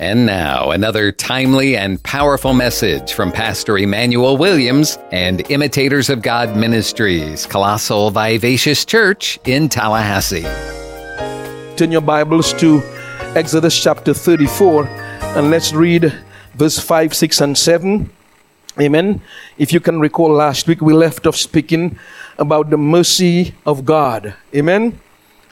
And now, another timely and powerful message from Pastor Emmanuel Williams and Imitators of God Ministries, Colossal Vivacious Church in Tallahassee. Turn your Bibles to Exodus chapter 34 and let's read verse 5, 6, and 7. Amen. If you can recall, last week we left off speaking about the mercy of God. Amen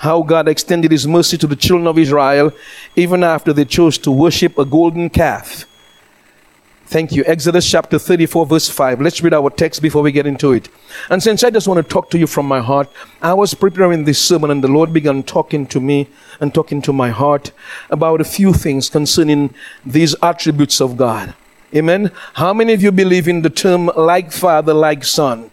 how God extended his mercy to the children of Israel even after they chose to worship a golden calf. Thank you. Exodus chapter 34, verse 5. Let's read our text before we get into it. And since I just want to talk to you from my heart, I was preparing this sermon and the Lord began talking to me and talking to my heart about a few things concerning these attributes of God. Amen. How many of you believe in the term like father, like son?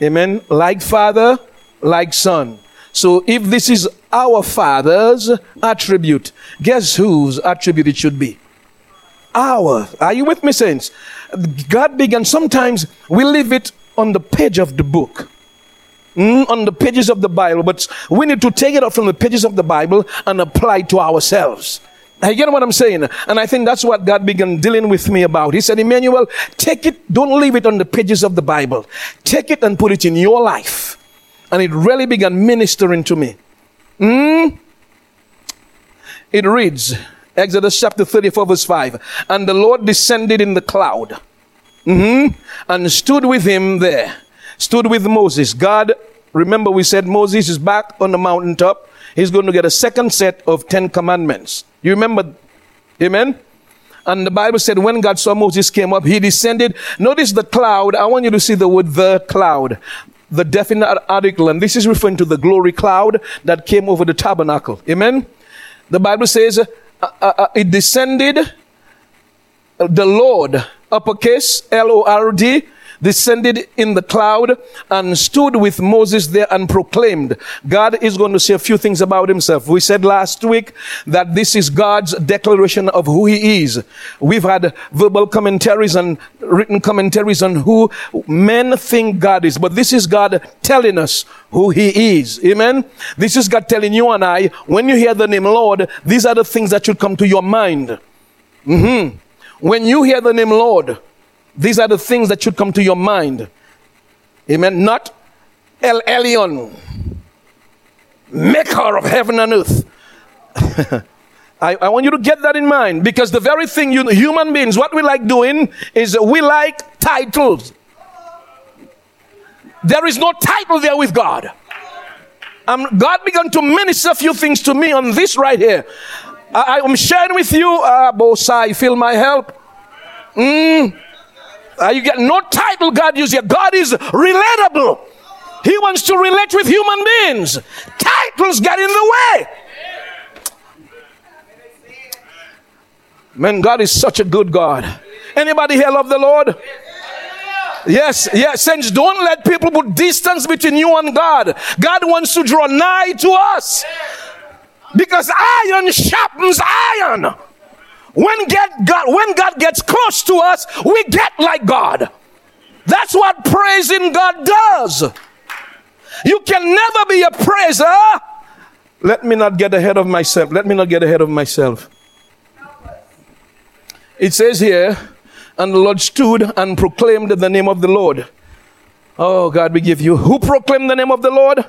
Amen. Like father, like son. So if this is our Father's attribute, guess whose attribute it should be? Our. Are you with me, saints? God began, sometimes we leave it on the page of the book. Mm, on the pages of the Bible, but we need to take it out from the pages of the Bible and apply it to ourselves. You get what I'm saying? And I think that's what God began dealing with me about. He said, Emmanuel, take it, don't leave it on the pages of the Bible. Take it and put it in your life and it really began ministering to me. Mm? It reads, Exodus chapter 34, verse 5. And the Lord descended in the cloud mm-hmm, and stood with him there, stood with Moses. God, remember, we said Moses is back on the mountaintop. He's going to get a second set of Ten Commandments. You remember? Amen? And the Bible said when God saw Moses came up, he descended. Notice the cloud. I want you to see the word the cloud the definite article, and this is referring to the glory cloud that came over the tabernacle. Amen. The Bible says uh, uh, uh, it descended. Uh, the Lord, uppercase L O R D, descended in the cloud and stood with Moses there and proclaimed. God is going to say a few things about himself. We said last week that this is God's declaration of who he is. We've had verbal commentaries and written commentaries on who men think God is, but this is God telling us who he is. Amen. This is God telling you and I, when you hear the name Lord, these are the things that should come to your mind. Mm-hmm. When you hear the name Lord, these are the things that should come to your mind. Amen. Not El Elyon, maker of heaven and earth. I, I, want you to get that in mind because the very thing you human beings, what we like doing is we like titles. There is no title there with God. Um, God began to minister a few things to me on this right here. I, am sharing with you, uh, Bosai, feel my help. Mm. Uh, you get no title God uses here. God is relatable. He wants to relate with human beings. Titles get in the way. Man, God is such a good God. Anybody here love the Lord? Yes, yes. Saints, don't let people put distance between you and God. God wants to draw nigh to us. Because iron sharpens iron. When, get God, when God gets close to us, we get like God. That's what praising God does. You can never be a praiser. Let me not get ahead of myself. Let me not get ahead of myself. It says here, and the Lord stood and proclaimed the name of the Lord. Oh God, we give you. Who proclaimed the name of the Lord?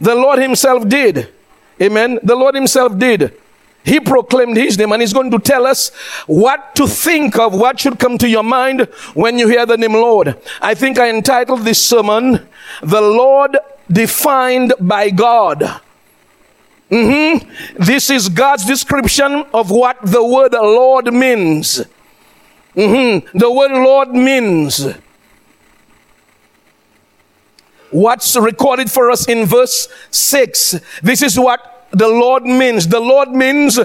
The Lord Himself did. Amen. The Lord Himself did. He proclaimed his name and he's going to tell us what to think of, what should come to your mind when you hear the name Lord. I think I entitled this sermon, The Lord Defined by God. Mm-hmm. This is God's description of what the word Lord means. Mm-hmm. The word Lord means. What's recorded for us in verse 6. This is what the Lord means. The Lord means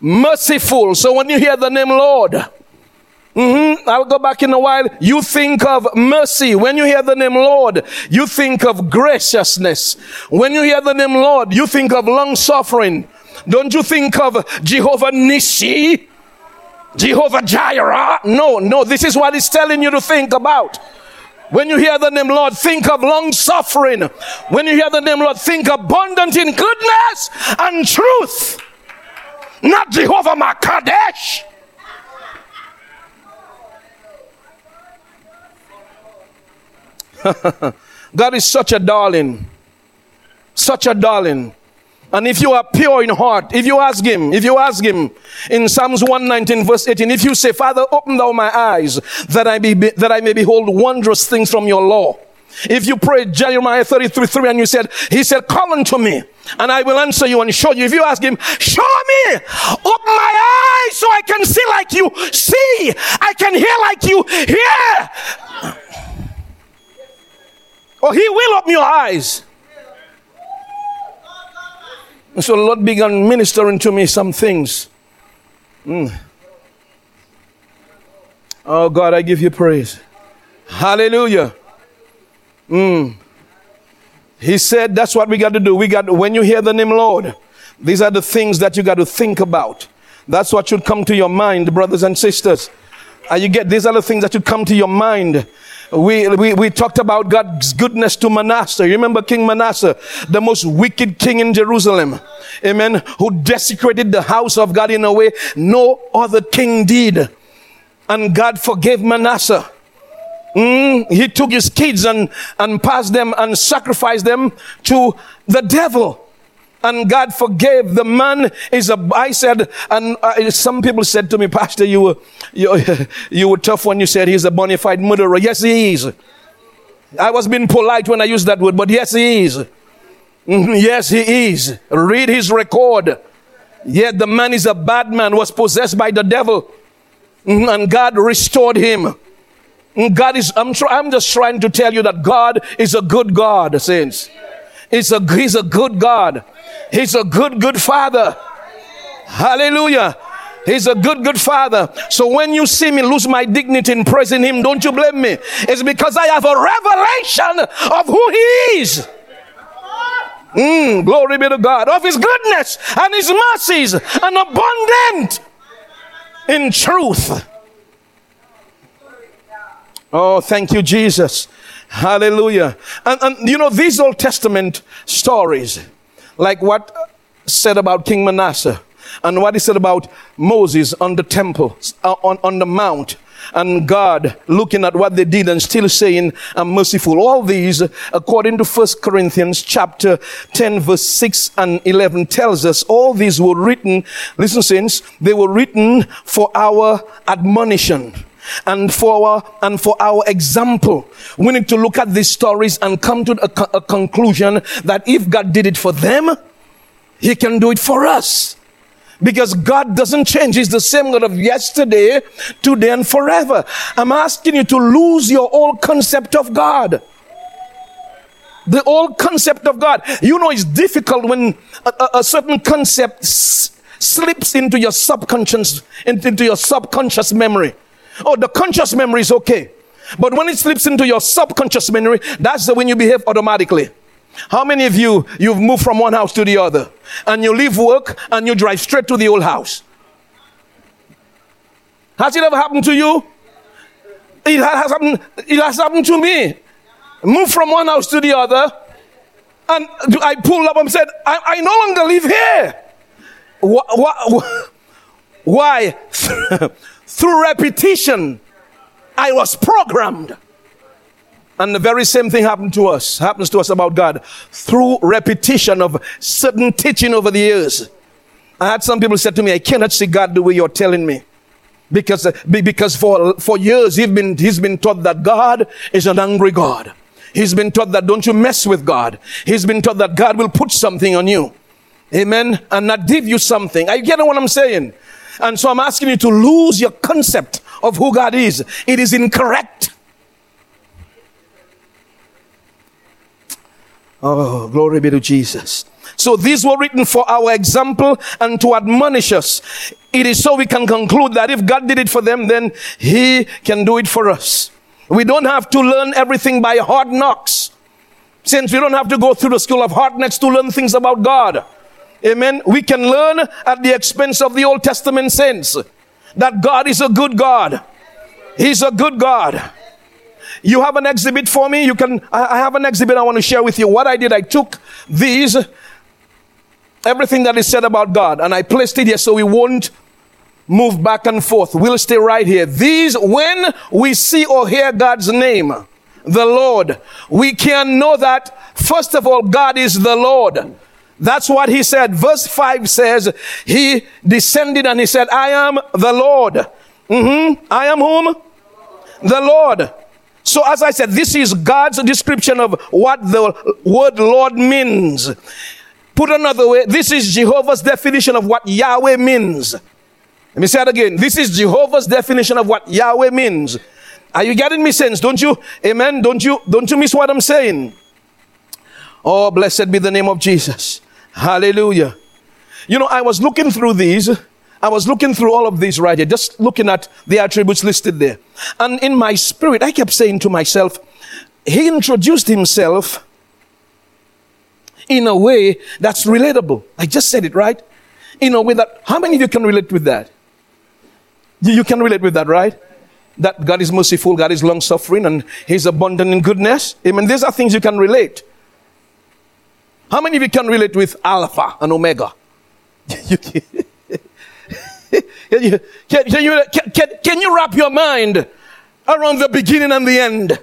merciful. So when you hear the name Lord, mm-hmm, I'll go back in a while. You think of mercy. When you hear the name Lord, you think of graciousness. When you hear the name Lord, you think of long suffering. Don't you think of Jehovah Nissi? Jehovah Jireh? No, no, this is what he's telling you to think about. When you hear the name Lord, think of long suffering. When you hear the name Lord, think abundant in goodness and truth. not Jehovah Makadesh. God is such a darling. Such a darling. And if you are pure in heart, if you ask him, if you ask him in Psalms 119 verse 18, if you say, Father, open thou my eyes that I, be, that I may behold wondrous things from your law. If you pray Jeremiah 33, 3 and you said, he said, come unto me and I will answer you and show you. If you ask him, show me, open my eyes so I can see like you see. I can hear like you hear. Or oh, he will open your eyes. And so the Lord began ministering to me some things. Mm. Oh God, I give you praise. Hallelujah. Mm. He said that's what we got to do. We got when you hear the name Lord, these are the things that you got to think about. That's what should come to your mind, brothers and sisters. Uh, you get these are the things that should come to your mind we, we, we talked about God's goodness to Manasseh. You remember King Manasseh, the most wicked king in Jerusalem. Amen. Who desecrated the house of God in a way no other king did. And God forgave Manasseh. Mm, he took his kids and, and passed them and sacrificed them to the devil and God forgave. The man is a, I said, and uh, some people said to me, Pastor, you were, you, you were tough when you said he's a bona fide murderer. Yes, he is. I was being polite when I used that word, but yes, he is. Mm-hmm. Yes, he is. Read his record. Yet the man is a bad man, was possessed by the devil, mm-hmm. and God restored him. Mm, God is, I'm, I'm just trying to tell you that God is a good God, saints. He's a, he's a good God. He's a good, good father. Hallelujah. He's a good, good father. So when you see me lose my dignity in praising him, don't you blame me. It's because I have a revelation of who he is. Mm, glory be to God. Of his goodness and his mercies and abundant in truth. Oh, thank you, Jesus. Hallelujah. And, and you know, these Old Testament stories, like what said about King Manasseh and what he said about Moses on the temple, uh, on, on the mount, and God looking at what they did and still saying, I'm merciful. All these, according to First Corinthians chapter 10 verse 6 and 11 tells us all these were written, listen since they were written for our admonition and for our, and for our example. We need to look at these stories and come to a, a conclusion that if God did it for them, He can do it for us. Because God doesn't change. He's the same God of yesterday, today, and forever. I'm asking you to lose your old concept of God. The old concept of God. You know, it's difficult when a, a, a certain concept s- slips into your subconscious, into your subconscious memory. Oh, the conscious memory is okay. But when it slips into your subconscious memory, that's the when you behave automatically. How many of you, you've moved from one house to the other and you leave work and you drive straight to the old house? Has it ever happened to you? It has happened, it has happened to me. Move from one house to the other and I pulled up and said, I, I no longer live here. Why? why? Through repetition, I was programmed. And the very same thing happened to us, happens to us about God. Through repetition of certain teaching over the years. I had some people said to me, I cannot see God the way you're telling me. Because, because for, for years he's been, he's been taught that God is an angry God. He's been taught that don't you mess with God. He's been taught that God will put something on you. Amen. And not give you something. Are you getting what I'm saying. And so I'm asking you to lose your concept of who God is. It is incorrect. Oh, glory be to Jesus. So these were written for our example and to admonish us. It is so we can conclude that if God did it for them, then He can do it for us. We don't have to learn everything by hard knocks. Since we don't have to go through the school of hard knocks to learn things about God. Amen. We can learn at the expense of the Old Testament saints that God is a good God. He's a good God. You have an exhibit for me. You can, I have an exhibit I want to share with you. What I did, I took these everything that is said about God, and I placed it here so we won't move back and forth. We'll stay right here. These, when we see or hear God's name, the Lord, we can know that, first of all, God is the Lord. That's what he said. Verse 5 says, He descended and he said, I am the Lord. Mm-hmm. I am whom? The Lord. So, as I said, this is God's description of what the word Lord means. Put another way, this is Jehovah's definition of what Yahweh means. Let me say it again. This is Jehovah's definition of what Yahweh means. Are you getting me sense? Don't you? Amen. Don't you? Don't you miss what I'm saying? Oh, blessed be the name of Jesus. Hallelujah. You know, I was looking through these. I was looking through all of these right here, just looking at the attributes listed there. And in my spirit, I kept saying to myself, he introduced himself in a way that's relatable. I just said it right. In a way that, how many of you can relate with that? You can relate with that, right? That God is merciful, God is long suffering, and He's abundant in goodness. Amen. These are things you can relate. How many of you can relate with Alpha and Omega? can, you, can, can, you, can, can you wrap your mind around the beginning and the end?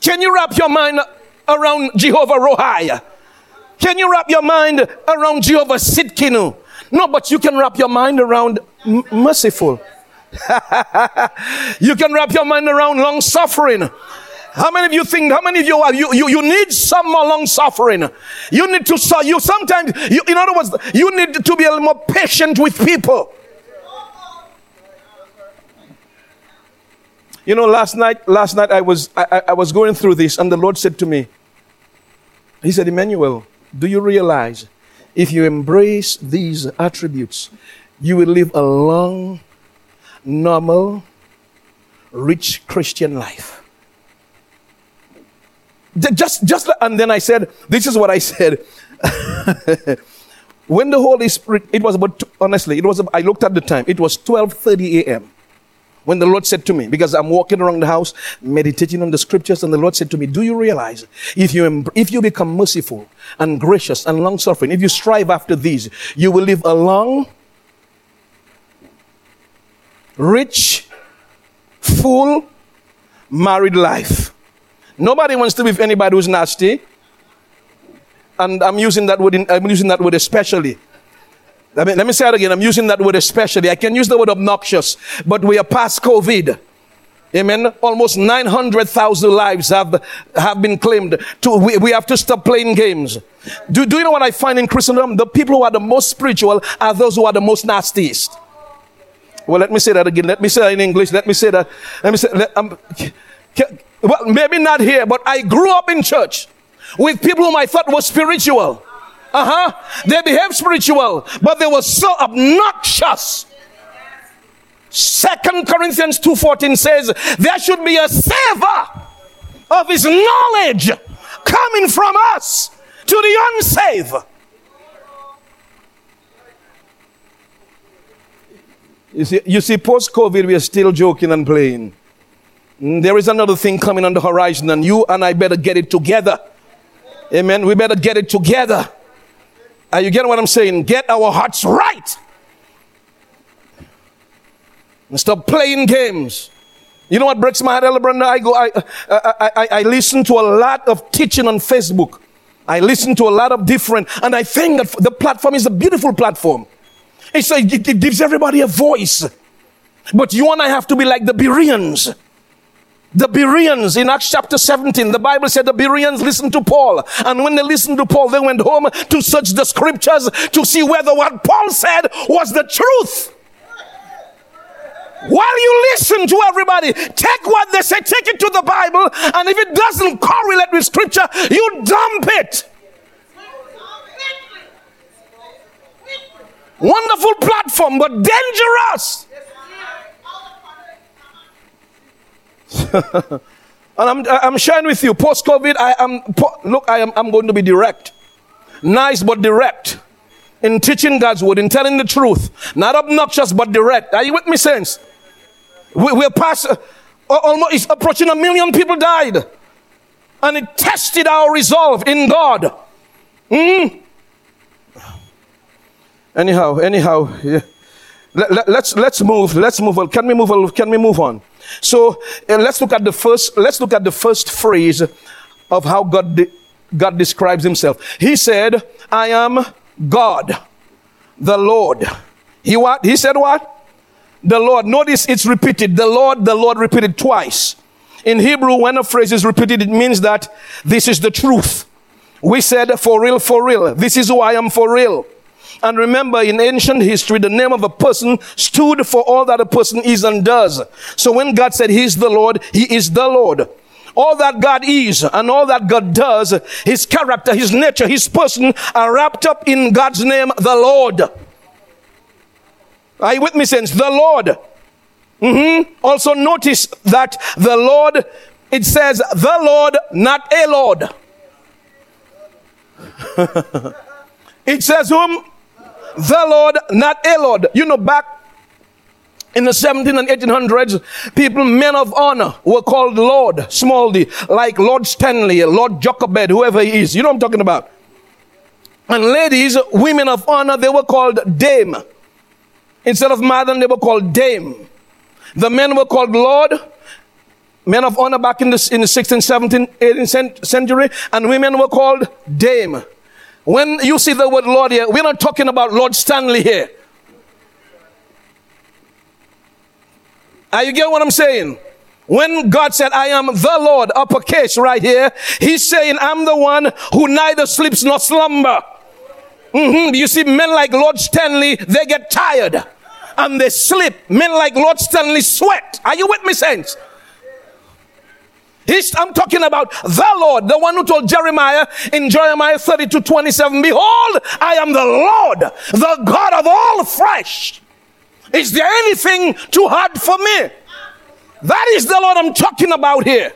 Can you wrap your mind around Jehovah Rohi? Can you wrap your mind around Jehovah Tsidkenu? No, but you can wrap your mind around m- merciful. you can wrap your mind around long suffering. How many of you think, how many of you are, you, you, you need some more long suffering? You need to, you sometimes, you, in other words, you need to be a little more patient with people. You know, last night, last night I was, I, I was going through this and the Lord said to me, He said, Emmanuel, do you realize if you embrace these attributes, you will live a long, normal, rich Christian life? Just, just, and then I said, this is what I said. when the Holy Spirit, it was about, honestly, it was, I looked at the time, it was 12.30 a.m. When the Lord said to me, because I'm walking around the house, meditating on the scriptures, and the Lord said to me, do you realize if you, if you become merciful and gracious and long suffering, if you strive after these, you will live a long, rich, full, married life. Nobody wants to be with anybody who's nasty. And I'm using that word, in, I'm using that word especially. Let me, let me say it again. I'm using that word especially. I can use the word obnoxious, but we are past COVID. Amen. Almost 900,000 lives have, have been claimed. To, we, we have to stop playing games. Do, do you know what I find in Christendom? The people who are the most spiritual are those who are the most nastiest. Well, let me say that again. Let me say that in English. Let me say that. Let me say, let, um, well, maybe not here, but I grew up in church with people whom I thought were spiritual. Uh huh. They behaved spiritual, but they were so obnoxious. Second Corinthians 2:14 says there should be a savor of his knowledge coming from us to the unsaved. You see, you see post COVID, we are still joking and playing. Mm, there is another thing coming on the horizon, and you and I better get it together. Amen. We better get it together. Are you getting what I'm saying? Get our hearts right. And stop playing games. You know what breaks my heart, Elder Brenda? I go, I, I, I, I listen to a lot of teaching on Facebook. I listen to a lot of different, and I think that the platform is a beautiful platform. It's like it, it gives everybody a voice. But you and I have to be like the Bereans. The Bereans in Acts chapter 17, the Bible said the Bereans listened to Paul. And when they listened to Paul, they went home to search the scriptures to see whether what Paul said was the truth. While you listen to everybody, take what they say, take it to the Bible, and if it doesn't correlate with scripture, you dump it. Wonderful platform, but dangerous. and I'm, I'm sharing with you, post COVID, I am, look, I am, I'm going to be direct. Nice, but direct. In teaching God's word, in telling the truth. Not obnoxious, but direct. Are you with me, saints? We, we're past, uh, almost it's approaching a million people died. And it tested our resolve in God. Mm. Anyhow, anyhow, yeah. let, let, let's let's move. Let's move on. Can we move on? Can we move on? So uh, let's look at the first. Let's look at the first phrase of how God de- God describes Himself. He said, "I am God, the Lord." He what? He said what? The Lord. Notice it's repeated. The Lord, the Lord repeated twice. In Hebrew, when a phrase is repeated, it means that this is the truth. We said, for real, for real. This is who I am for real. And remember, in ancient history, the name of a person stood for all that a person is and does. So when God said He's the Lord, He is the Lord. All that God is and all that God does, His character, His nature, His person are wrapped up in God's name, the Lord. Are you with me, saints? The Lord. Mm-hmm. Also notice that the Lord, it says the Lord, not a Lord. it says whom? The Lord, not a Lord. You know, back in the 17 and 1800s, people, men of honor, were called Lord, small d, like Lord Stanley, Lord Jochebed, whoever he is. You know what I'm talking about? And ladies, women of honor, they were called Dame. Instead of Madam, they were called Dame. The men were called Lord, men of honor back in the, in the 16th, 17th, 18th century, and women were called Dame. When you see the word Lord here, we're not talking about Lord Stanley here. Are you get what I'm saying? When God said, I am the Lord, uppercase right here, He's saying, I'm the one who neither sleeps nor slumber. Mm-hmm. You see, men like Lord Stanley, they get tired and they sleep. Men like Lord Stanley sweat. Are you with me, saints? He's, I'm talking about the Lord, the one who told Jeremiah in Jeremiah 32 27, Behold, I am the Lord, the God of all flesh. Is there anything too hard for me? That is the Lord I'm talking about here.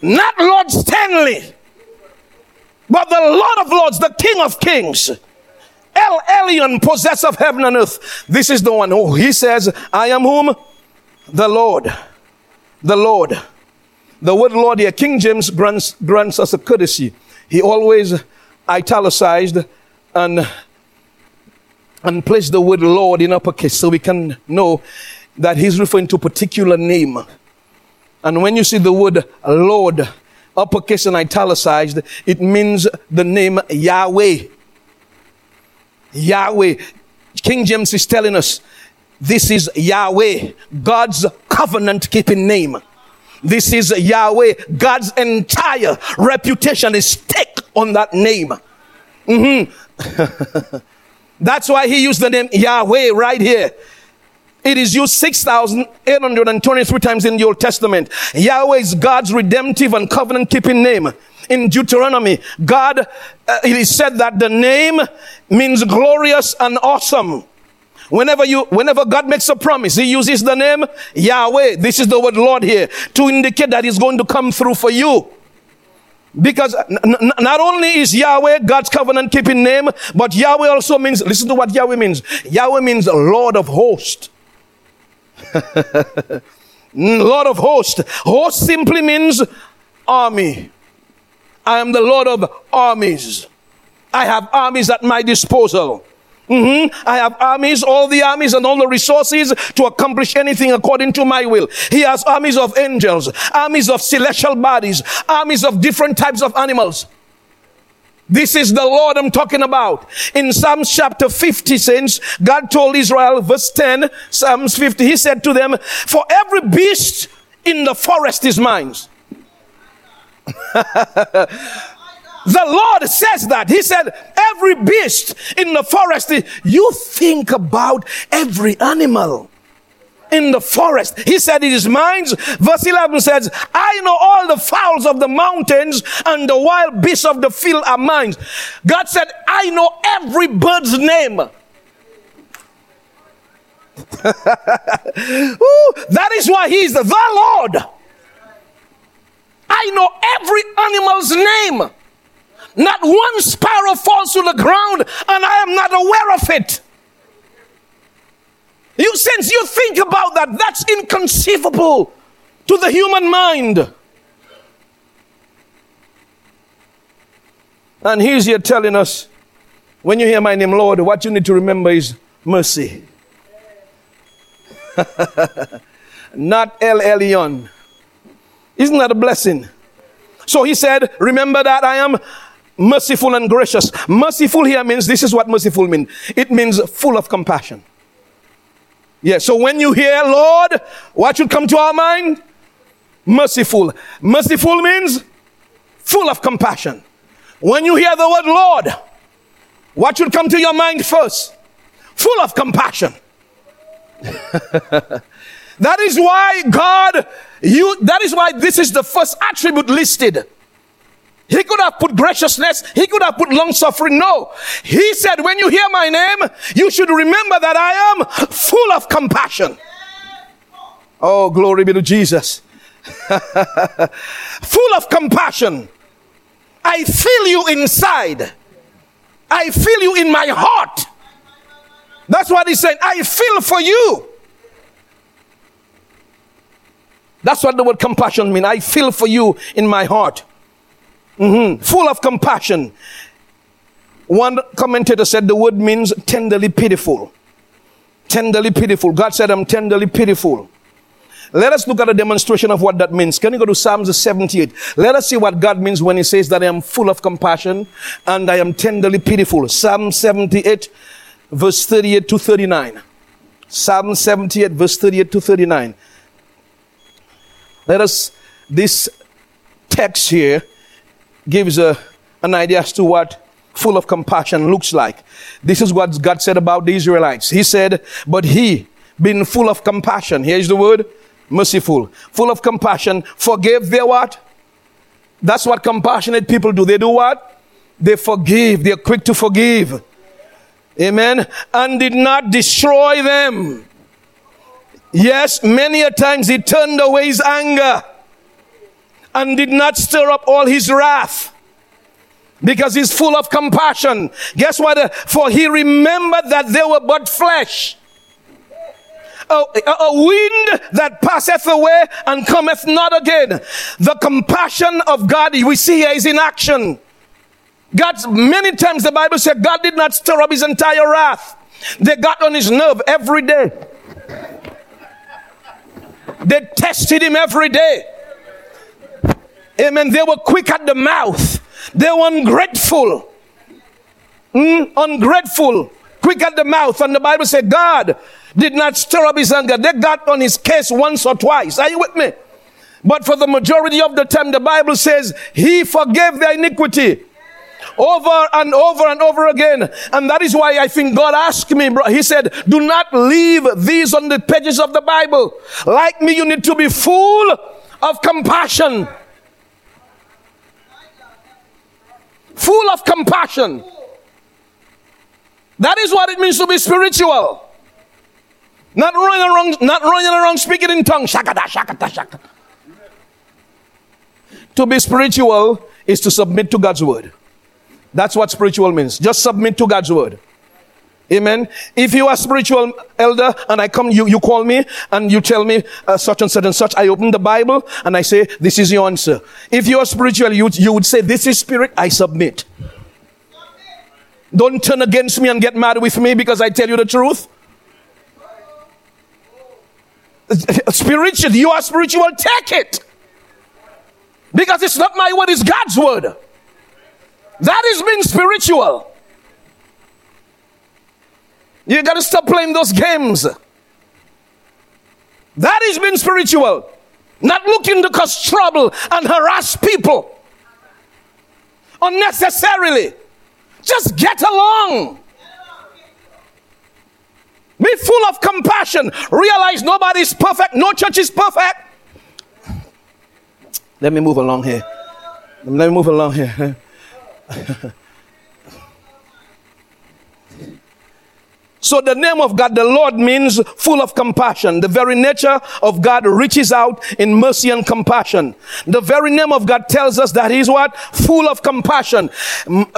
Not Lord Stanley, but the Lord of Lords, the King of Kings. El Elyon, possessor of heaven and earth. This is the one who he says, I am whom? The Lord. The Lord. The word Lord here, King James grants, grants us a courtesy. He always italicized and, and placed the word Lord in uppercase so we can know that he's referring to a particular name. And when you see the word Lord, uppercase and italicized, it means the name Yahweh. Yahweh. King James is telling us this is Yahweh, God's covenant keeping name. This is Yahweh. God's entire reputation is stake on that name. Mm-hmm. That's why he used the name Yahweh right here. It is used 6,823 times in the Old Testament. Yahweh is God's redemptive and covenant keeping name. In Deuteronomy, God, uh, it is said that the name means glorious and awesome. Whenever you, whenever God makes a promise, He uses the name Yahweh. This is the word Lord here to indicate that He's going to come through for you. Because n- n- not only is Yahweh God's covenant keeping name, but Yahweh also means, listen to what Yahweh means. Yahweh means Lord of hosts. Lord of hosts. Host simply means army. I am the Lord of armies. I have armies at my disposal. Mm-hmm. I have armies, all the armies and all the resources to accomplish anything according to my will. He has armies of angels, armies of celestial bodies, armies of different types of animals. This is the Lord I'm talking about. In Psalms chapter 50, saints, God told Israel, verse 10, Psalms 50, He said to them, For every beast in the forest is mine. The Lord says that. He said, every beast in the forest, you think about every animal in the forest. He said it is mine. Verse 11 says, I know all the fowls of the mountains and the wild beasts of the field are mine. God said, I know every bird's name. Ooh, that is why he is the Lord. I know every animal's name. Not one sparrow falls to the ground and I am not aware of it. You since you think about that, that's inconceivable to the human mind. And he's here telling us When you hear my name, Lord, what you need to remember is mercy. Not El Elyon. Isn't that a blessing? So he said, Remember that I am merciful and gracious. Merciful here means this is what merciful means it means full of compassion. Yeah, so when you hear Lord, what should come to our mind? Merciful. Merciful means full of compassion. When you hear the word Lord, what should come to your mind first? Full of compassion. that is why God, you, that is why this is the first attribute listed. He could have put graciousness. He could have put long suffering. No. He said, when you hear my name, you should remember that I am full of compassion. Oh, glory be to Jesus. full of compassion. I feel you inside. I feel you in my heart. That's what he's saying. I feel for you. That's what the word compassion means. I feel for you in my heart. Mm-hmm. Full of compassion. One commentator said the word means tenderly pitiful. Tenderly pitiful. God said, I'm tenderly pitiful. Let us look at a demonstration of what that means. Can you go to Psalms 78? Let us see what God means when He says that I am full of compassion and I am tenderly pitiful. Psalm 78, verse 38 to 39. Psalm 78, verse 38 to 39. Let us, this text here gives a, an idea as to what full of compassion looks like. This is what God said about the Israelites. He said, But he, being full of compassion, here's the word merciful, full of compassion, forgave their what? That's what compassionate people do. They do what? They forgive. They're quick to forgive. Amen. And did not destroy them. Yes, many a times he turned away his anger and did not stir up all his wrath because he's full of compassion. Guess what? Uh, for he remembered that they were but flesh. A, a, wind that passeth away and cometh not again. The compassion of God we see here is in action. God, many times the Bible said God did not stir up his entire wrath. They got on his nerve every day. They tested him every day. Amen. They were quick at the mouth. They were ungrateful. Mm, ungrateful. Quick at the mouth. And the Bible said God did not stir up his anger. They got on his case once or twice. Are you with me? But for the majority of the time, the Bible says he forgave their iniquity over and over and over again. And that is why I think God asked me, bro. He said, do not leave these on the pages of the Bible. Like me, you need to be full of compassion. Full of compassion. That is what it means to be spiritual. Not running around, not running around speaking in tongues. Shakata, shakata, shakata. To be spiritual is to submit to God's word. That's what spiritual means. Just submit to God's word. Amen. If you are spiritual elder and I come, you, you call me and you tell me uh, such and such and such, I open the Bible and I say, this is your answer. If you are spiritual, you, you would say, this is spirit, I submit. Don't turn against me and get mad with me because I tell you the truth. Spiritual, you are spiritual, take it. Because it's not my word, it's God's word. That is being spiritual. You got to stop playing those games. That is being spiritual. Not looking to cause trouble and harass people unnecessarily. Just get along. Be full of compassion. Realize nobody's perfect. No church is perfect. Let me move along here. Let me move along here. So the name of God, the Lord means full of compassion. The very nature of God reaches out in mercy and compassion. The very name of God tells us that he's what? Full of compassion.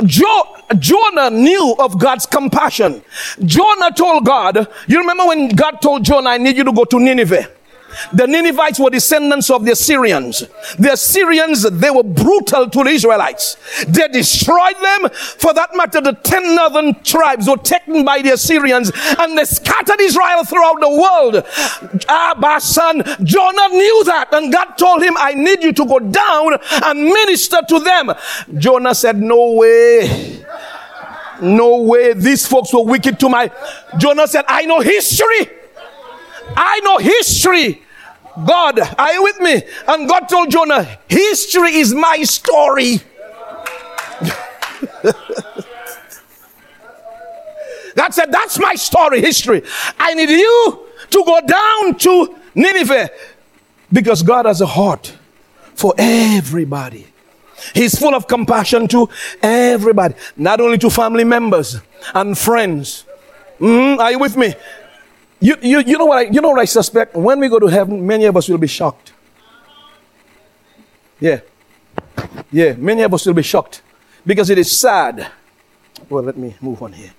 Jo- Jonah knew of God's compassion. Jonah told God, you remember when God told Jonah, I need you to go to Nineveh. The Ninevites were descendants of the Assyrians. The Assyrians, they were brutal to the Israelites. They destroyed them. For that matter, the ten northern tribes were taken by the Assyrians and they scattered Israel throughout the world. Abba's son, Jonah knew that and God told him, I need you to go down and minister to them. Jonah said, no way. No way. These folks were wicked to my. Jonah said, I know history. I know history. God, are you with me? And God told Jonah, history is my story. God said, that's my story, history. I need you to go down to Nineveh because God has a heart for everybody. He's full of compassion to everybody, not only to family members and friends. Mm, are you with me? You, you, you, know what I, you know what I suspect? When we go to heaven, many of us will be shocked. Yeah. Yeah, many of us will be shocked because it is sad. Well, let me move on here.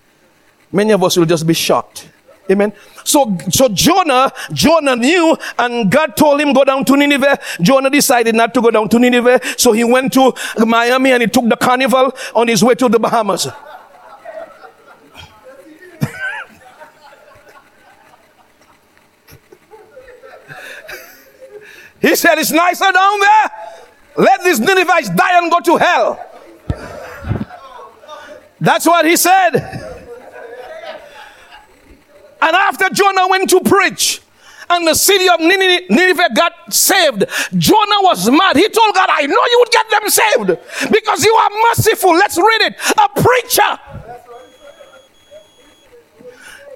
Many of us will just be shocked Amen. So, so Jonah, Jonah knew and God told him go down to Nineveh. Jonah decided not to go down to Nineveh. So he went to Miami and he took the carnival on his way to the Bahamas. He said, it's nicer down there. Let these Ninevites die and go to hell. That's what he said. And after Jonah went to preach, and the city of Nineveh got saved. Jonah was mad. He told God, I know you would get them saved because you are merciful. Let's read it. A preacher.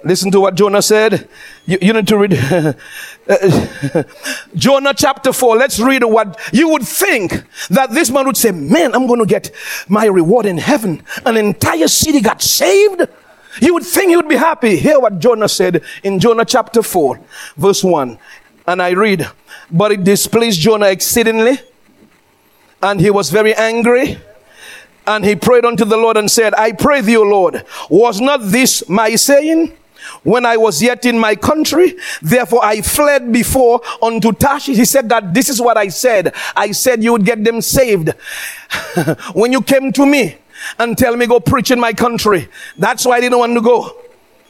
Listen to what Jonah said. You, you need to read Jonah chapter 4. Let's read what you would think that this man would say, Man, I'm going to get my reward in heaven. An entire city got saved. You would think he would be happy. Hear what Jonah said in Jonah chapter 4, verse 1. And I read, But it displeased Jonah exceedingly, and he was very angry. And he prayed unto the Lord and said, I pray thee, O Lord, was not this my saying? When I was yet in my country. Therefore I fled before unto Tarshish. He said that this is what I said. I said you would get them saved. when you came to me, and tell me go preach in my country. That's why I didn't want to go.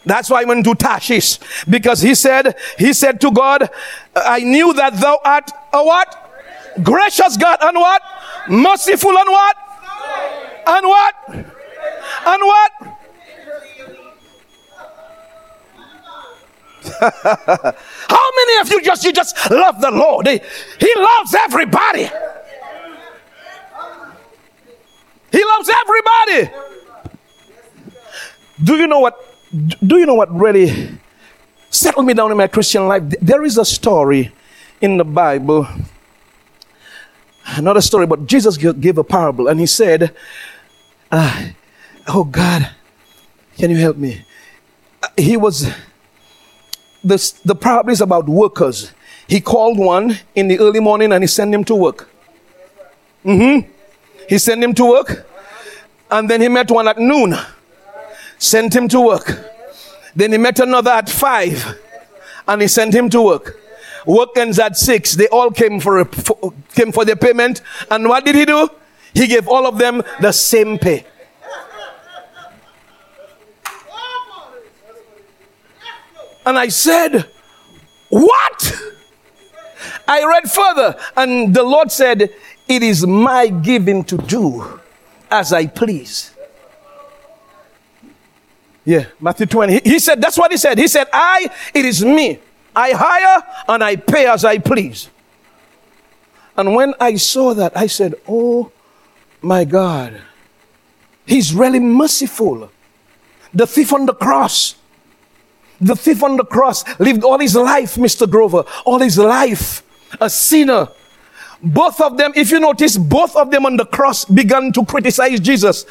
That's why I went to Tarshish because he said, he said to God, I knew that thou art a what? Gracious God and what? Merciful and what? And what? And what? How many of you just you just love the Lord? He, he loves everybody. He loves everybody. Do you know what? Do you know what really settled me down in my Christian life? There is a story in the Bible, not a story, but Jesus gave a parable and he said, uh, Oh God, can you help me? Uh, he was, this, the parable is about workers. He called one in the early morning and he sent him to work. Mm-hmm. He sent him to work. And then he met one at noon. Sent him to work. Then he met another at five. And he sent him to work. Work ends at six. They all came for, a, for came for their payment. And what did he do? He gave all of them the same pay. And I said, What? I read further, and the Lord said, it is my giving to do as I please. Yeah, Matthew 20. He, said, that's what he said. He said, I, it is me. I hire and I pay as I please. And when I saw that, I said, Oh my God, he's really merciful. The thief on the cross, the thief on the cross lived all his life, Mr. Grover, all his life, a sinner both of them, if you notice, both of them on the cross began to criticize Jesus.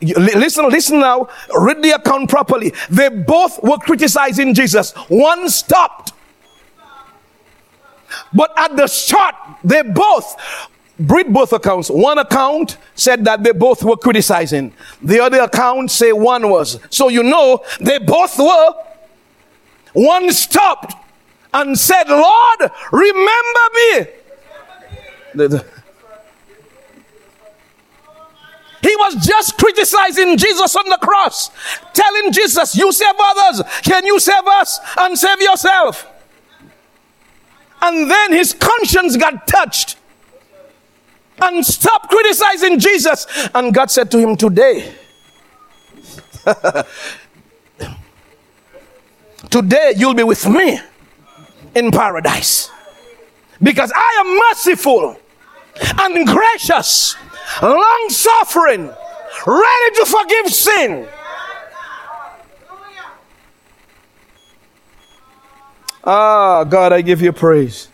Listen, listen now. Read the account properly. They both were criticizing Jesus. One stopped. But at the start, they both read both accounts. One account said that they both were criticizing. The other account say one was. So you know they both were. One stopped and said, Lord, remember me. He was just criticizing Jesus on the cross, telling Jesus, You save others, can you save us and save yourself? And then his conscience got touched and stopped criticizing Jesus. And God said to him, Today, today you'll be with me in paradise because I am merciful and gracious, long suffering, ready to forgive sin. Ah, God, I give you praise.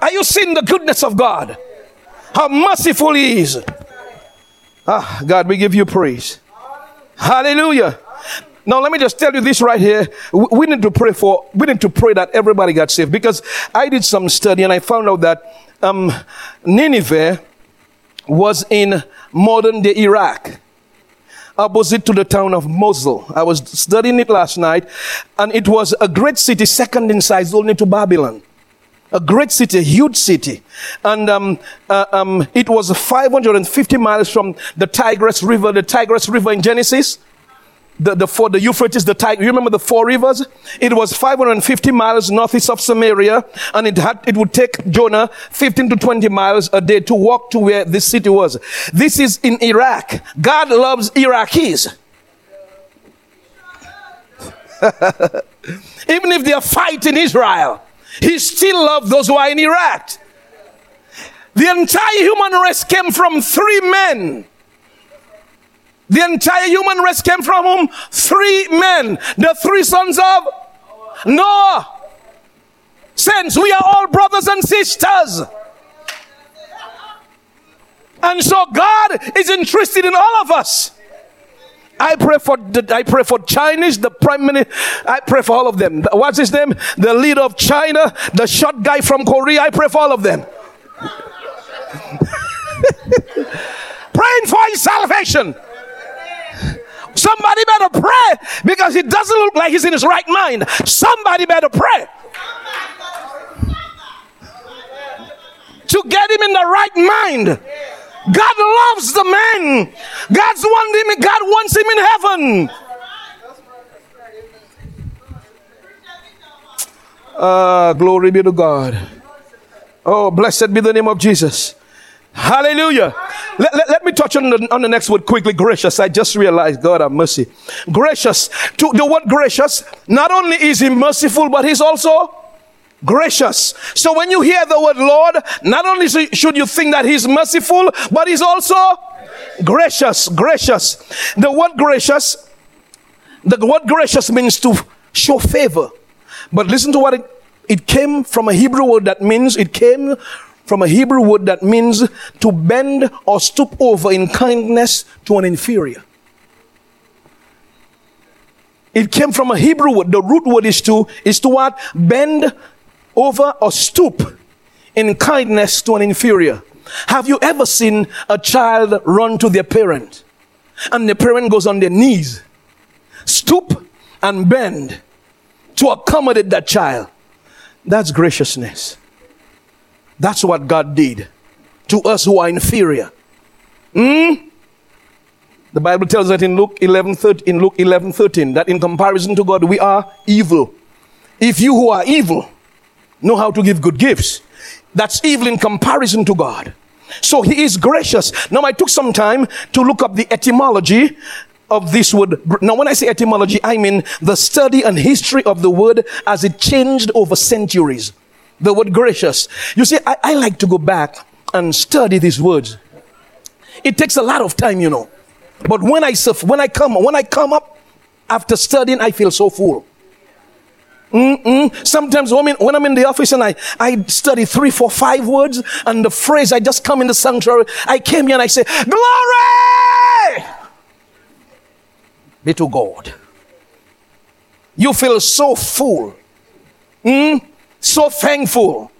Are you seeing the goodness of God? How merciful He is. Ah, God, we give you praise. Hallelujah. Now let me just tell you this right here. We need to pray for. We need to pray that everybody got saved because I did some study and I found out that um, Nineveh was in modern day Iraq opposite to the town of Mosul. I was studying it last night, and it was a great city, second in size only to Babylon. A great city, a huge city. And um, uh, um, it was 550 miles from the Tigris River, the Tigris River in Genesis. The, the, four, the Euphrates, the Tigris, you remember the four rivers? It was 550 miles northeast of Samaria, and it had, it would take Jonah 15 to 20 miles a day to walk to where this city was. This is in Iraq. God loves Iraqis. Even if they are fighting Israel, He still loves those who are in Iraq. The entire human race came from three men. The entire human race came from whom? Three men. The three sons of Noah. Since we are all brothers and sisters. And so God is interested in all of us. I pray for the, I pray for Chinese, the prime minister. I pray for all of them. What's his name? The leader of China, the short guy from Korea. I pray for all of them. Praying for his salvation. Somebody better pray because he doesn't look like he's in his right mind. Somebody better pray to get him in the right mind. God loves the man. God's want him, God wants him in heaven. Ah, glory be to God. Oh, blessed be the name of Jesus. Hallelujah. Let, let, let me touch on the, on the next word quickly. Gracious. I just realized, God have mercy. Gracious. To the word gracious, not only is he merciful, but he's also gracious. So when you hear the word Lord, not only should you think that he's merciful, but he's also gracious. Gracious. The word gracious, the word gracious means to show favor. But listen to what it, it came from a Hebrew word that means it came from a Hebrew word that means to bend or stoop over in kindness to an inferior. It came from a Hebrew word. The root word is to is to what? Bend over or stoop in kindness to an inferior. Have you ever seen a child run to their parent and the parent goes on their knees, stoop and bend to accommodate that child? That's graciousness. That's what God did to us who are inferior. Hmm? The Bible tells us in Luke 11, 13, in Luke 11, 13 that in comparison to God, we are evil. If you who are evil know how to give good gifts, that's evil in comparison to God. So he is gracious. Now I took some time to look up the etymology of this word. Now when I say etymology, I mean the study and history of the word as it changed over centuries. The word gracious. You see, I, I like to go back and study these words. It takes a lot of time, you know. But when I when I come when I come up after studying, I feel so full. Mm-mm. Sometimes when I'm in the office and I, I study three, four, five words and the phrase, I just come in the sanctuary. I came here and I say, Glory be to God. You feel so full, mm? So thankful.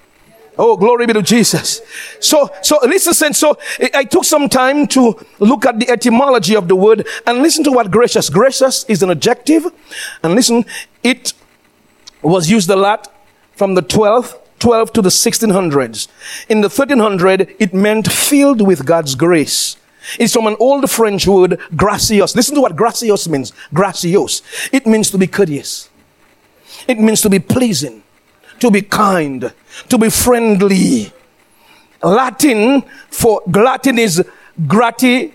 Oh, glory be to Jesus. So, so listen, so I took some time to look at the etymology of the word and listen to what gracious. Gracious is an adjective. And listen, it was used a lot from the 12th 12 to the 1600s. In the 1300, it meant filled with God's grace. It's from an old French word, gracios. Listen to what gracios means. Gracios. It means to be courteous. It means to be pleasing, to be kind, to be friendly. Latin for Latin is grati,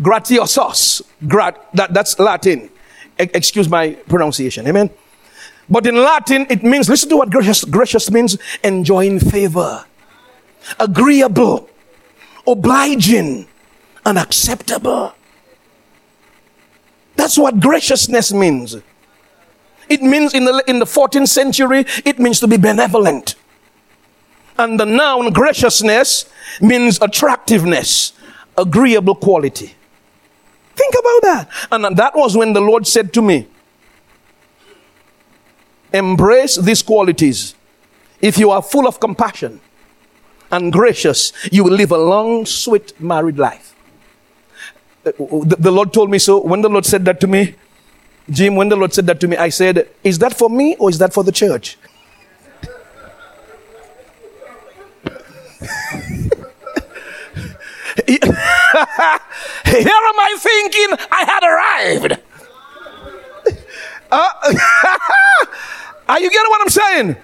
gratiosos. Grat, that, that's Latin. E- excuse my pronunciation. Amen. But in Latin, it means, listen to what gracious, gracious means enjoying favor, agreeable, obliging, and acceptable. That's what graciousness means. It means in the, in the 14th century, it means to be benevolent. And the noun graciousness means attractiveness, agreeable quality. Think about that. And that was when the Lord said to me, Embrace these qualities. If you are full of compassion and gracious, you will live a long, sweet married life. Uh, the Lord told me so. When the Lord said that to me, Jim, when the Lord said that to me, I said, Is that for me or is that for the church? Here am I thinking I had arrived. Uh, are you getting what I'm saying?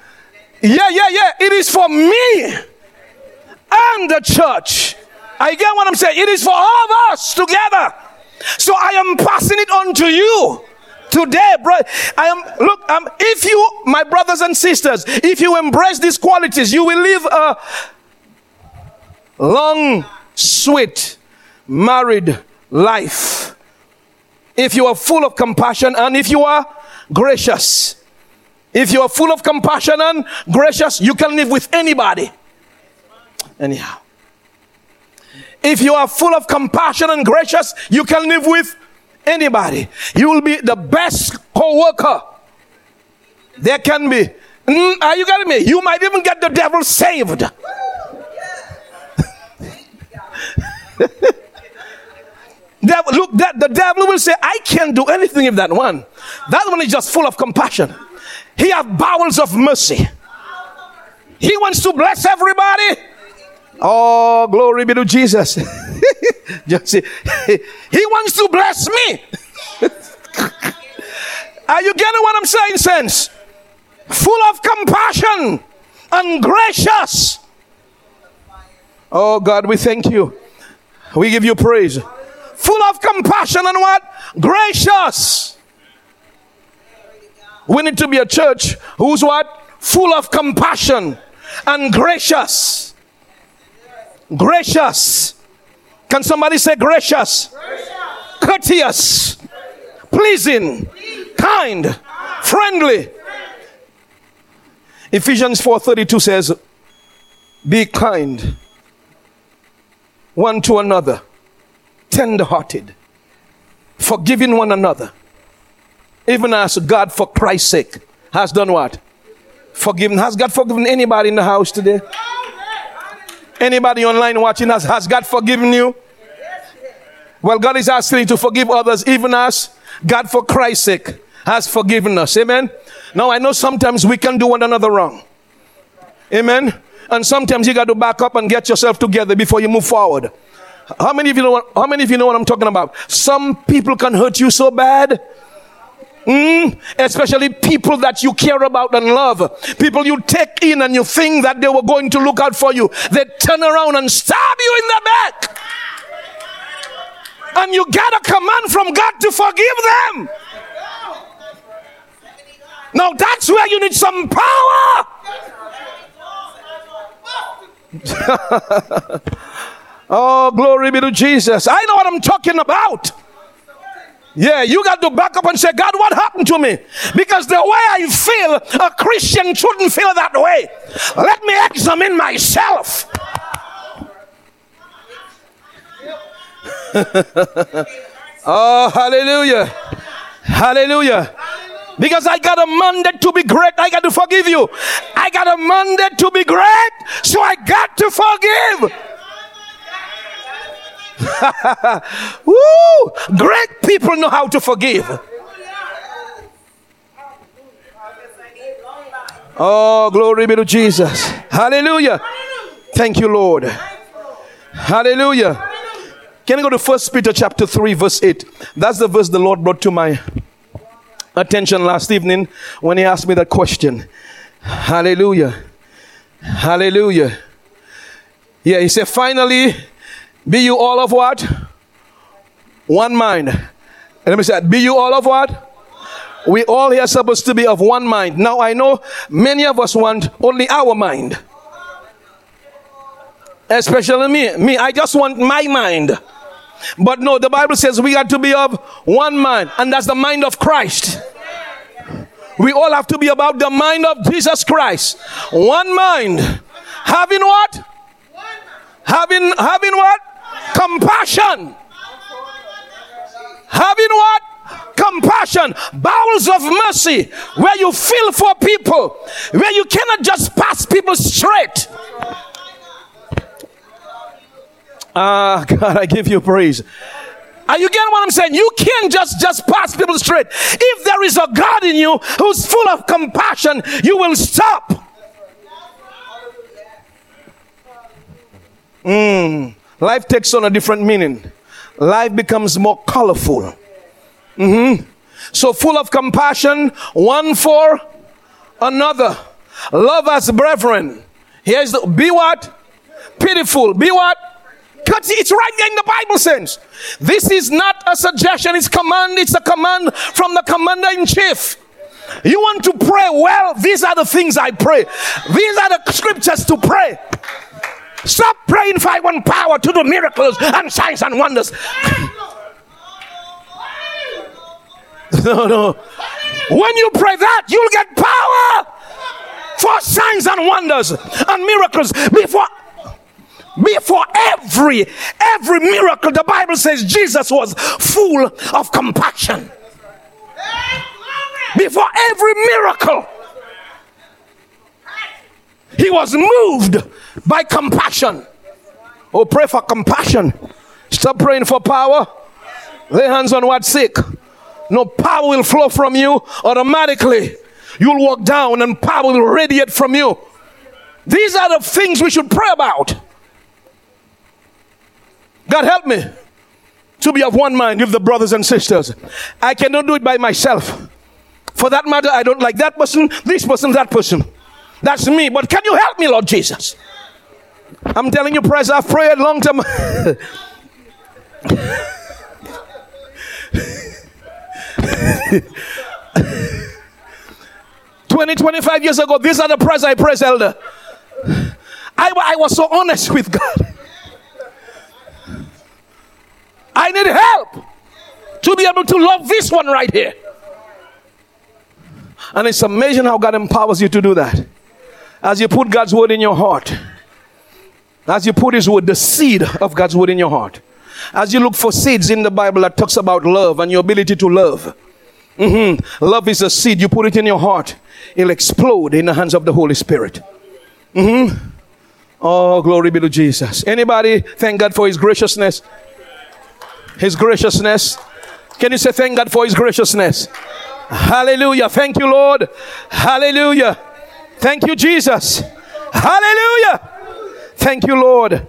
Yeah, yeah, yeah. It is for me and the church. I get what I'm saying. It is for all of us together. So I am passing it on to you today, bro. I am look. Um, if you, my brothers and sisters, if you embrace these qualities, you will live a long, sweet, married life. If you are full of compassion and if you are gracious. If you are full of compassion and gracious, you can live with anybody. Anyhow. If you are full of compassion and gracious, you can live with anybody. You will be the best co-worker there can be. Mm, are you getting me? You might even get the devil saved. devil, look, that the devil will say, I can't do anything if that one. That one is just full of compassion. He has bowels of mercy. He wants to bless everybody. Oh, glory be to Jesus. just see, he wants to bless me. Are you getting what I'm saying, sense? Full of compassion and gracious. Oh God, we thank you. We give you praise full of compassion and what? Gracious. We need to be a church who's what? Full of compassion and gracious. Gracious. Can somebody say gracious? gracious. Courteous. Pleasing. Kind. Friendly. Ephesians 4:32 says, "Be kind one to another, tender hearted, forgiving one another, even as God, for Christ's sake, has done what? Forgiven. Has God forgiven anybody in the house today? Anybody online watching us, has God forgiven you? Well, God is asking you to forgive others, even us. God, for Christ's sake, has forgiven us. Amen. Now, I know sometimes we can do one another wrong. Amen. And sometimes you got to back up and get yourself together before you move forward. How many of you know what, how many of you know what I'm talking about? Some people can hurt you so bad. Mm, especially people that you care about and love. People you take in and you think that they were going to look out for you. They turn around and stab you in the back. And you get a command from God to forgive them. Now that's where you need some power. Oh, glory be to Jesus. I know what I'm talking about. Yeah, you got to back up and say, God, what happened to me? Because the way I feel, a Christian shouldn't feel that way. Let me examine myself. oh, hallelujah. Hallelujah. Because I got a mandate to be great, I got to forgive you. I got a mandate to be great, so I got to forgive. Woo! Great people know how to forgive. Oh, glory be to Jesus. Hallelujah. Thank you, Lord. Hallelujah. Can I go to First Peter chapter 3, verse 8? That's the verse the Lord brought to my attention last evening when he asked me that question. Hallelujah. Hallelujah. Yeah, he said, finally, be you all of what? One mind. And let me say, be you all of what? We all here supposed to be of one mind. Now I know many of us want only our mind. Especially me. Me, I just want my mind. But no, the Bible says we got to be of one mind, and that's the mind of Christ. We all have to be about the mind of Jesus Christ. One mind. Having what? Having having what? Compassion. Having what? compassion, bowels of mercy, where you feel for people, where you cannot just pass people straight. Ah, God, I give you praise. Are you getting what I'm saying? You can't just just pass people straight. If there is a God in you who's full of compassion, you will stop. Mm. Life takes on a different meaning. Life becomes more colorful. Mm-hmm. So full of compassion, one for another. Love as brethren. Here's the be what? Pitiful. Be what? Because it's right there in the Bible sense. This is not a suggestion, it's command, it's a command from the commander in chief. You want to pray well, these are the things I pray. These are the scriptures to pray. Stop praying for one power to do miracles and signs and wonders. No, no. When you pray that, you'll get power for signs and wonders and miracles before before every every miracle the bible says jesus was full of compassion before every miracle he was moved by compassion oh pray for compassion stop praying for power lay hands on what's sick no power will flow from you automatically. You'll walk down and power will radiate from you. These are the things we should pray about. God help me to be of one mind with the brothers and sisters. I cannot do it by myself. For that matter, I don't like that person, this person, that person. That's me. But can you help me, Lord Jesus? I'm telling you, prayers I've prayed long time. 20, 25 years ago, these are the prayers I prayed, Elder. I, I was so honest with God. I need help to be able to love this one right here. And it's amazing how God empowers you to do that. As you put God's word in your heart, as you put His word, the seed of God's word in your heart, as you look for seeds in the Bible that talks about love and your ability to love Mm-hmm. Love is a seed. You put it in your heart, it'll explode in the hands of the Holy Spirit. Mm-hmm. Oh, glory be to Jesus. Anybody thank God for His graciousness? His graciousness. Can you say thank God for His graciousness? Hallelujah. Thank you, Lord. Hallelujah. Thank you, Jesus. Hallelujah. Thank you, Lord.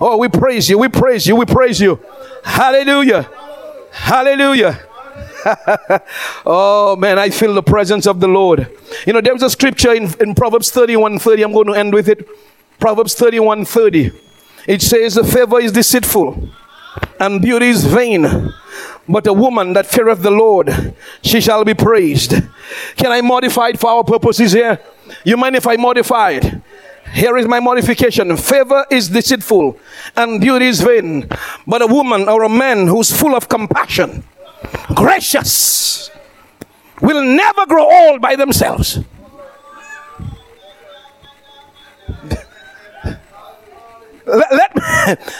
Oh, we praise you. We praise you. We praise you. Hallelujah. Hallelujah. oh man, I feel the presence of the Lord. You know, there's a scripture in, in Proverbs 31 30. I'm going to end with it. Proverbs 31 30. It says, The favor is deceitful and beauty is vain. But a woman that feareth the Lord, she shall be praised. Can I modify it for our purposes here? You mind if I modify it? Here is my modification. Favor is deceitful and beauty is vain. But a woman or a man who's full of compassion gracious will never grow old by themselves. let, let,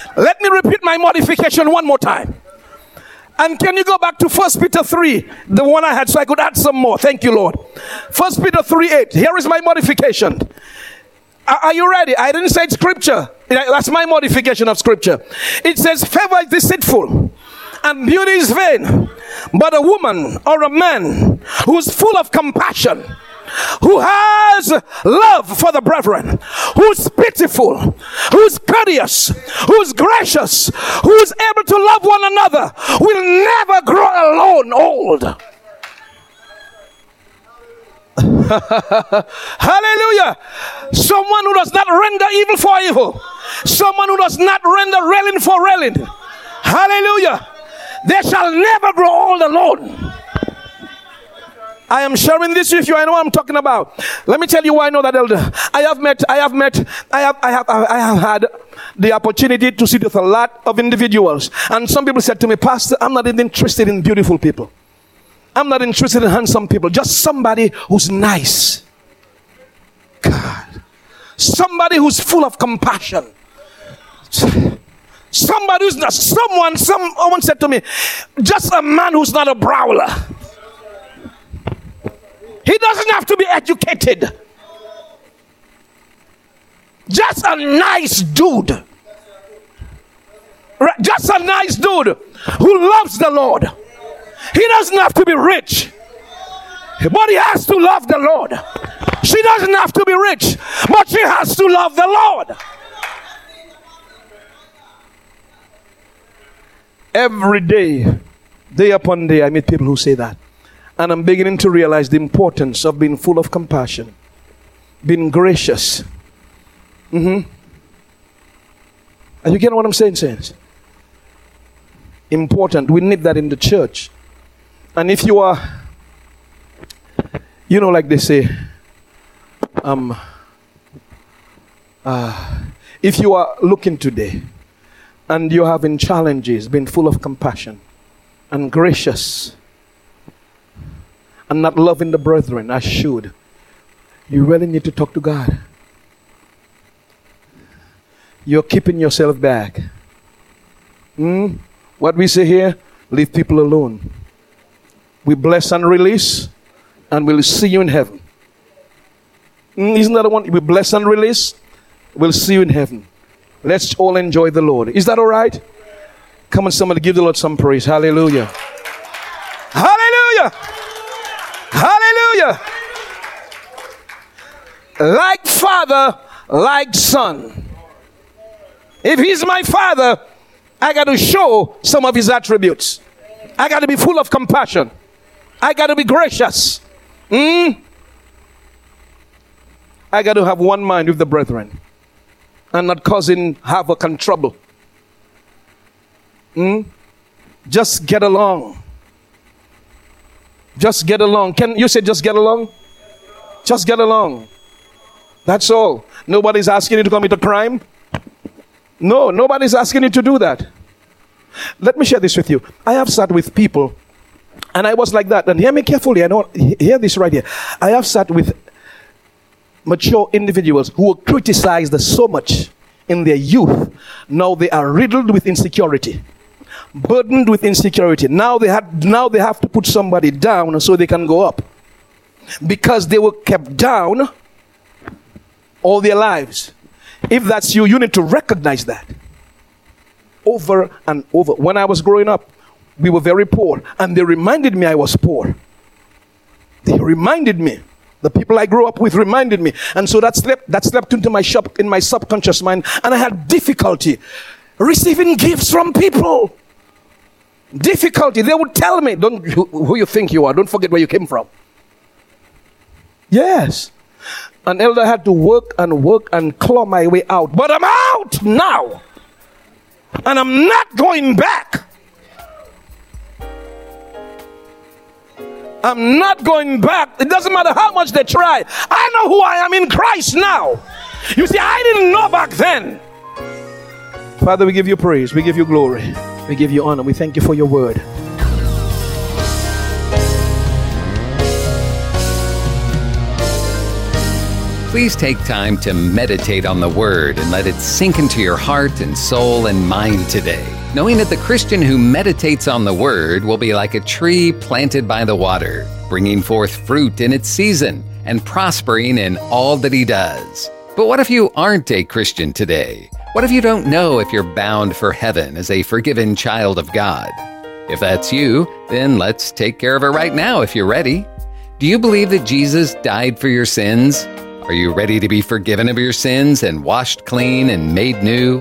let me repeat my modification one more time. And can you go back to First Peter 3, the one I had, so I could add some more? Thank you, Lord. First Peter 3 8. Here is my modification. Are, you ready? I didn't say scripture. That's my modification of scripture. It says, favor is deceitful and beauty is vain. But a woman or a man who's full of compassion who has love for the brethren, who's pitiful, who's courteous, who's gracious, who's able to love one another, will never grow alone old. Hallelujah. Someone who does not render evil for evil. Someone who does not render railing for railing. Hallelujah. They shall never grow old alone. I am sharing this with you. I know what I'm talking about. Let me tell you why I know that elder. I have met, I have met, I have, I have, I have had the opportunity to sit with a lot of individuals. And some people said to me, Pastor, I'm not even interested in beautiful people. I'm not interested in handsome people. Just somebody who's nice. God. Somebody who's full of compassion. Somebody who's not, someone, someone said to me, just a man who's not a brawler. He doesn't have to be educated. Just a nice dude. Just a nice dude who loves the Lord. He doesn't have to be rich, but he has to love the Lord. She doesn't have to be rich, but she has to love the Lord. Every day, day upon day, I meet people who say that. And I'm beginning to realize the importance of being full of compassion, being gracious. Mm-hmm. Are you getting what I'm saying, saints? Important. We need that in the church. And if you are, you know, like they say, um, uh, if you are looking today and you're having challenges, being full of compassion and gracious and not loving the brethren as should, you really need to talk to God. You're keeping yourself back. Mm? What we say here, leave people alone. We bless and release, and we'll see you in heaven. Mm, isn't that the one? We bless and release, we'll see you in heaven. Let's all enjoy the Lord. Is that all right? Come on, somebody give the Lord some praise. Hallelujah. Hallelujah. Hallelujah. Like father, like son. If he's my father, I got to show some of his attributes. I got to be full of compassion. I got to be gracious. Mm? I got to have one mind with the brethren and not causing havoc and trouble. Mm? Just get along. Just get along. Can you say just get along? Just get along. That's all. Nobody's asking you to commit a crime. No, nobody's asking you to do that. Let me share this with you. I have sat with people, and I was like that. And hear me carefully. I know. Hear this right here. I have sat with mature individuals who were criticized so much in their youth. Now they are riddled with insecurity, burdened with insecurity. Now they had. Now they have to put somebody down so they can go up, because they were kept down all their lives. If that's you, you need to recognize that. Over and over. When I was growing up, we were very poor, and they reminded me I was poor. They reminded me. The people I grew up with reminded me. And so that slept, that slept into my shop in my subconscious mind, and I had difficulty receiving gifts from people. Difficulty. They would tell me, don't who you think you are, don't forget where you came from. Yes. An elder had to work and work and claw my way out. But I'm out now. And I'm not going back. I'm not going back. It doesn't matter how much they try. I know who I am in Christ now. You see, I didn't know back then. Father, we give you praise. We give you glory. We give you honor. We thank you for your word. Please take time to meditate on the Word and let it sink into your heart and soul and mind today, knowing that the Christian who meditates on the Word will be like a tree planted by the water, bringing forth fruit in its season and prospering in all that he does. But what if you aren't a Christian today? What if you don't know if you're bound for heaven as a forgiven child of God? If that's you, then let's take care of it right now if you're ready. Do you believe that Jesus died for your sins? Are you ready to be forgiven of your sins and washed clean and made new?